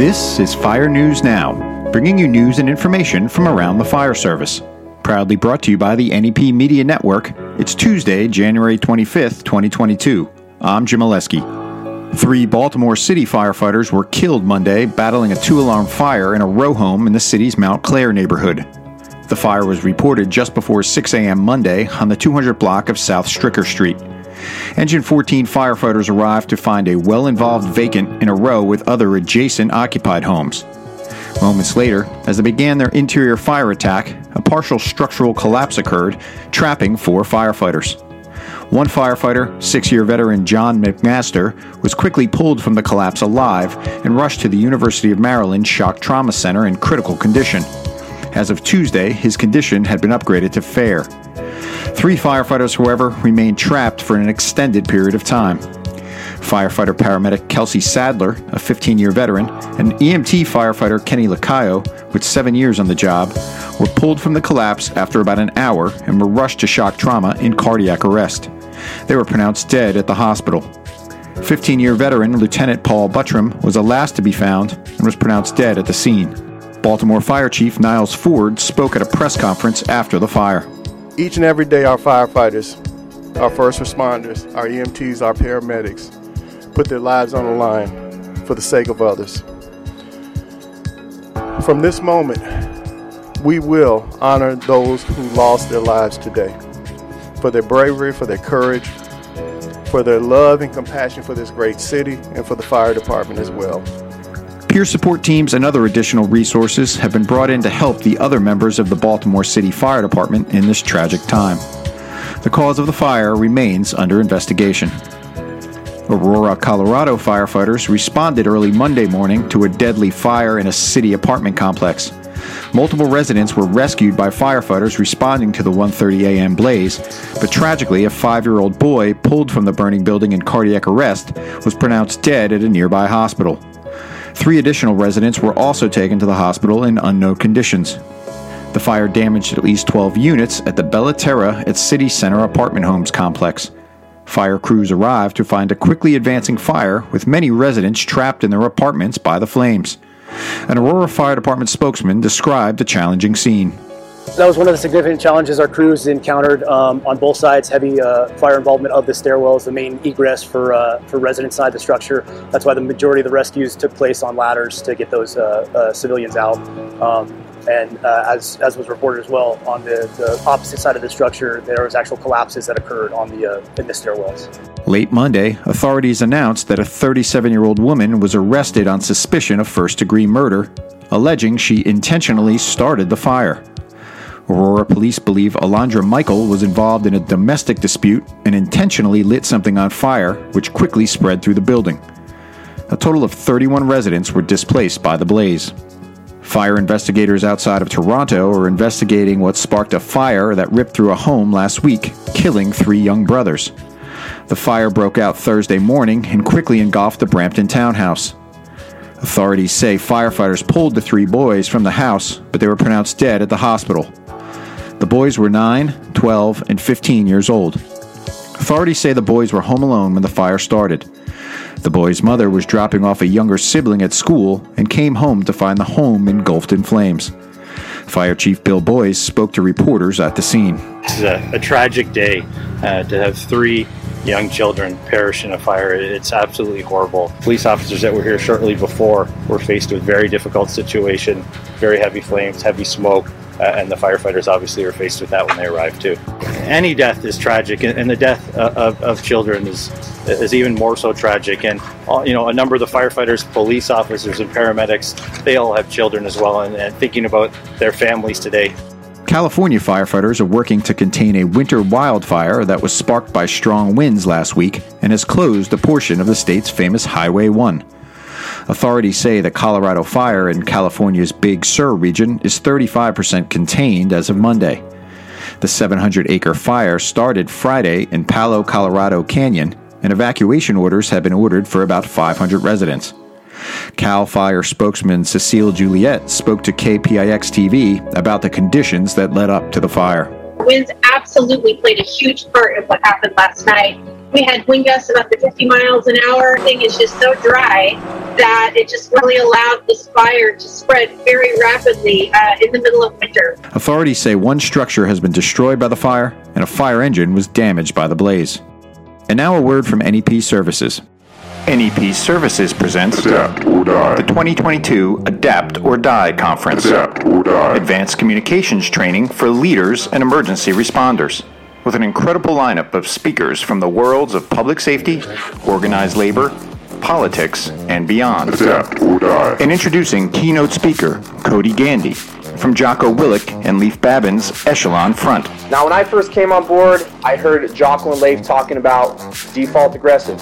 This is Fire News Now, bringing you news and information from around the fire service. Proudly brought to you by the NEP Media Network. It's Tuesday, January 25th, 2022. I'm Jim Oleski. Three Baltimore City firefighters were killed Monday battling a two alarm fire in a row home in the city's Mount Clare neighborhood. The fire was reported just before 6 a.m. Monday on the 200 block of South Stricker Street. Engine 14 firefighters arrived to find a well involved vacant in a row with other adjacent occupied homes. Moments later, as they began their interior fire attack, a partial structural collapse occurred, trapping four firefighters. One firefighter, six year veteran John McMaster, was quickly pulled from the collapse alive and rushed to the University of Maryland Shock Trauma Center in critical condition. As of Tuesday, his condition had been upgraded to fair. Three firefighters, however, remained trapped for an extended period of time. Firefighter paramedic Kelsey Sadler, a 15 year veteran, and EMT firefighter Kenny Lacayo, with seven years on the job, were pulled from the collapse after about an hour and were rushed to shock trauma in cardiac arrest. They were pronounced dead at the hospital. 15 year veteran Lieutenant Paul Butrim was the last to be found and was pronounced dead at the scene. Baltimore Fire Chief Niles Ford spoke at a press conference after the fire. Each and every day, our firefighters, our first responders, our EMTs, our paramedics put their lives on the line for the sake of others. From this moment, we will honor those who lost their lives today for their bravery, for their courage, for their love and compassion for this great city, and for the fire department as well. Peer support teams and other additional resources have been brought in to help the other members of the Baltimore City Fire Department in this tragic time. The cause of the fire remains under investigation. Aurora, Colorado firefighters responded early Monday morning to a deadly fire in a city apartment complex. Multiple residents were rescued by firefighters responding to the 1:30 a.m. blaze, but tragically a 5-year-old boy pulled from the burning building in cardiac arrest was pronounced dead at a nearby hospital. Three additional residents were also taken to the hospital in unknown conditions. The fire damaged at least 12 units at the Bella Terra at City Center apartment homes complex. Fire crews arrived to find a quickly advancing fire with many residents trapped in their apartments by the flames. An Aurora Fire Department spokesman described the challenging scene. That was one of the significant challenges our crews encountered um, on both sides. Heavy uh, fire involvement of the stairwells, the main egress for uh, for residents inside the structure. That's why the majority of the rescues took place on ladders to get those uh, uh civilians out. Um, and uh, as, as was reported as well, on the, the opposite side of the structure, there was actual collapses that occurred on the uh, in the stairwells. Late Monday, authorities announced that a 37 year old woman was arrested on suspicion of first degree murder, alleging she intentionally started the fire. Aurora police believe Alondra Michael was involved in a domestic dispute and intentionally lit something on fire, which quickly spread through the building. A total of 31 residents were displaced by the blaze. Fire investigators outside of Toronto are investigating what sparked a fire that ripped through a home last week, killing three young brothers. The fire broke out Thursday morning and quickly engulfed the Brampton townhouse. Authorities say firefighters pulled the three boys from the house, but they were pronounced dead at the hospital. The boys were 9, 12, and 15 years old. Authorities say the boys were home alone when the fire started. The boy's mother was dropping off a younger sibling at school and came home to find the home engulfed in flames. Fire Chief Bill Boyes spoke to reporters at the scene. This is a, a tragic day uh, to have three young children perish in a fire. It's absolutely horrible. Police officers that were here shortly before were faced with very difficult situation, very heavy flames, heavy smoke, and the firefighters obviously are faced with that when they arrive too. Any death is tragic, and, the death uh, of, of children is is even more so tragic. And uh, you know, a number of the firefighters, police officers, and paramedics, they all have children as well, and, and thinking about their families today. California firefighters are working to contain a winter wildfire that was sparked by strong winds last week and has closed a portion of the state's famous Highway 1. Authorities say the Colorado fire in California's Big Sur region is 35% contained as of Monday. The 700 acre fire started Friday in Palo Colorado Canyon, and evacuation orders have been ordered for about 500 residents. Cal Fire spokesman Cecile Juliette spoke to KPIX TV about the conditions that led up to the fire. Winds absolutely played a huge part in what happened last night. We had wind gusts of up to 50 miles an hour. Thing is just so dry that it just really allowed this fire to spread very rapidly uh, in the middle of winter. Authorities say one structure has been destroyed by the fire and a fire engine was damaged by the blaze. And now a word from NEP Services. NEP Services presents Adapt or Die. the 2022 Adapt or Die Conference. Adapt or Die. Advanced communications training for leaders and emergency responders. With an incredible lineup of speakers from the worlds of public safety, organized labor, politics, and beyond. Adapt or Die. And introducing keynote speaker Cody Gandy from Jocko Willink and Leif Babin's Echelon Front. Now, when I first came on board, I heard Jocko and Leif talking about default aggressive.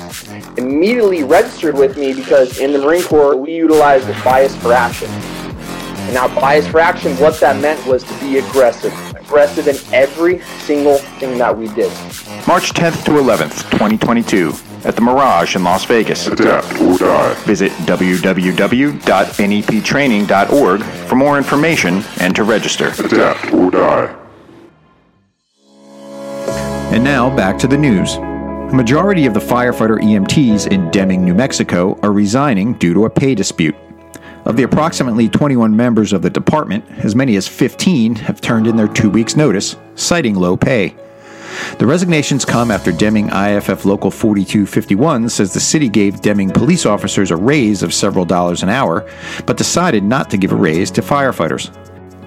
Immediately registered with me because in the Marine Corps, we utilize the bias for action. And now, bias for action, what that meant was to be aggressive. Aggressive in every single thing that we did. March 10th to 11th, 2022, at the Mirage in Las Vegas. Adapt or Die. Visit www.neptraining.org for more information and to register. Adapt or Die. And now back to the news. A majority of the firefighter EMTs in Deming, New Mexico are resigning due to a pay dispute. Of the approximately 21 members of the department, as many as 15 have turned in their two weeks' notice, citing low pay. The resignations come after Deming IAFF Local 4251 says the city gave Deming police officers a raise of several dollars an hour, but decided not to give a raise to firefighters.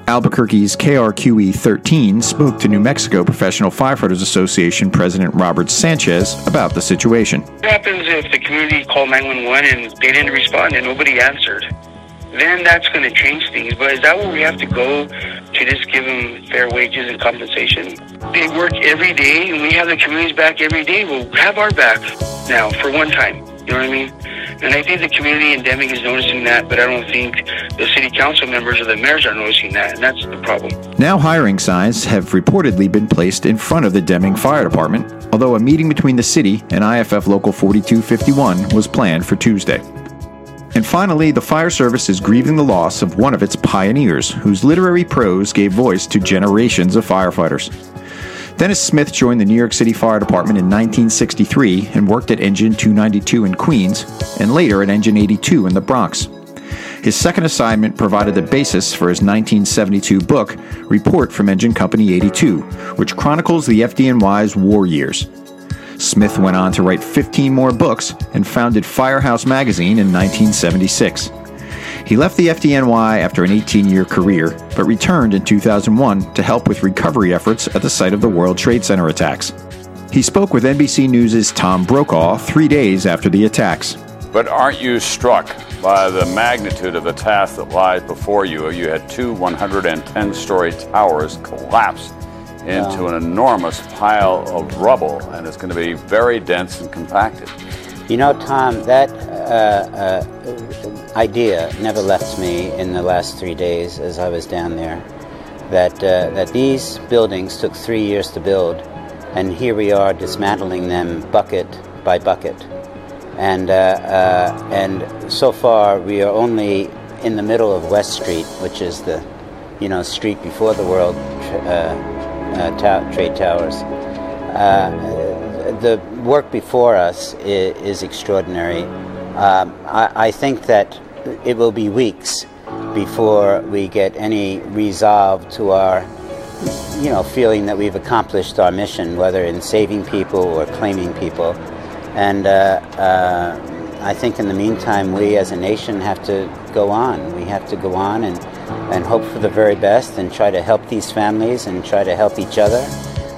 Albuquerque's KRQE 13 spoke to New Mexico Professional Firefighters Association President Robert Sanchez about the situation. What happens if the community called 911 and they didn't respond and nobody answered? Then that's going to change things. But is that where we have to go to just give them fair wages and compensation? They work every day and we have the community's back every day. We'll have our back now for one time. You know what I mean? And I think the community in Deming is noticing that, but I don't think the city council members or the mayors are noticing that, and that's the problem. Now, hiring signs have reportedly been placed in front of the Deming Fire Department, although a meeting between the city and IAFF Local 4251 was planned for Tuesday. And finally, the fire service is grieving the loss of one of its pioneers, whose literary prose gave voice to generations of firefighters. Dennis Smith joined the New York City Fire Department in 1963 and worked at Engine 292 in Queens and later at Engine 82 in the Bronx. His second assignment provided the basis for his 1972 book, Report from Engine Company 82, which chronicles the FDNY's war years. Smith went on to write 15 more books and founded Firehouse Magazine in 1976. He left the FDNY after an 18 year career, but returned in 2001 to help with recovery efforts at the site of the World Trade Center attacks. He spoke with NBC News' Tom Brokaw three days after the attacks. But aren't you struck by the magnitude of the task that lies before you? You had two 110 story towers collapse into an enormous pile of rubble, and it's going to be very dense and compacted. You know, Tom, that uh, uh, idea never left me in the last three days as I was down there. That uh, that these buildings took three years to build, and here we are dismantling them bucket by bucket. And uh, uh, and so far we are only in the middle of West Street, which is the you know street before the World uh, Trade Towers. Uh, the work before us is, is extraordinary. Um, I, I think that it will be weeks before we get any resolve to our, you know, feeling that we've accomplished our mission, whether in saving people or claiming people. And uh, uh, I think in the meantime, we as a nation have to go on. We have to go on and, and hope for the very best and try to help these families and try to help each other.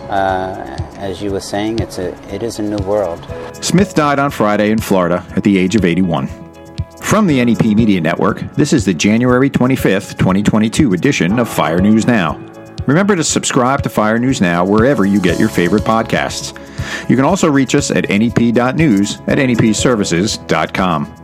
Uh, as you were saying, it's a, it is a new world. Smith died on Friday in Florida at the age of 81. From the NEP Media Network, this is the January 25th, 2022 edition of Fire News Now. Remember to subscribe to Fire News Now wherever you get your favorite podcasts. You can also reach us at nep.news at nepservices.com.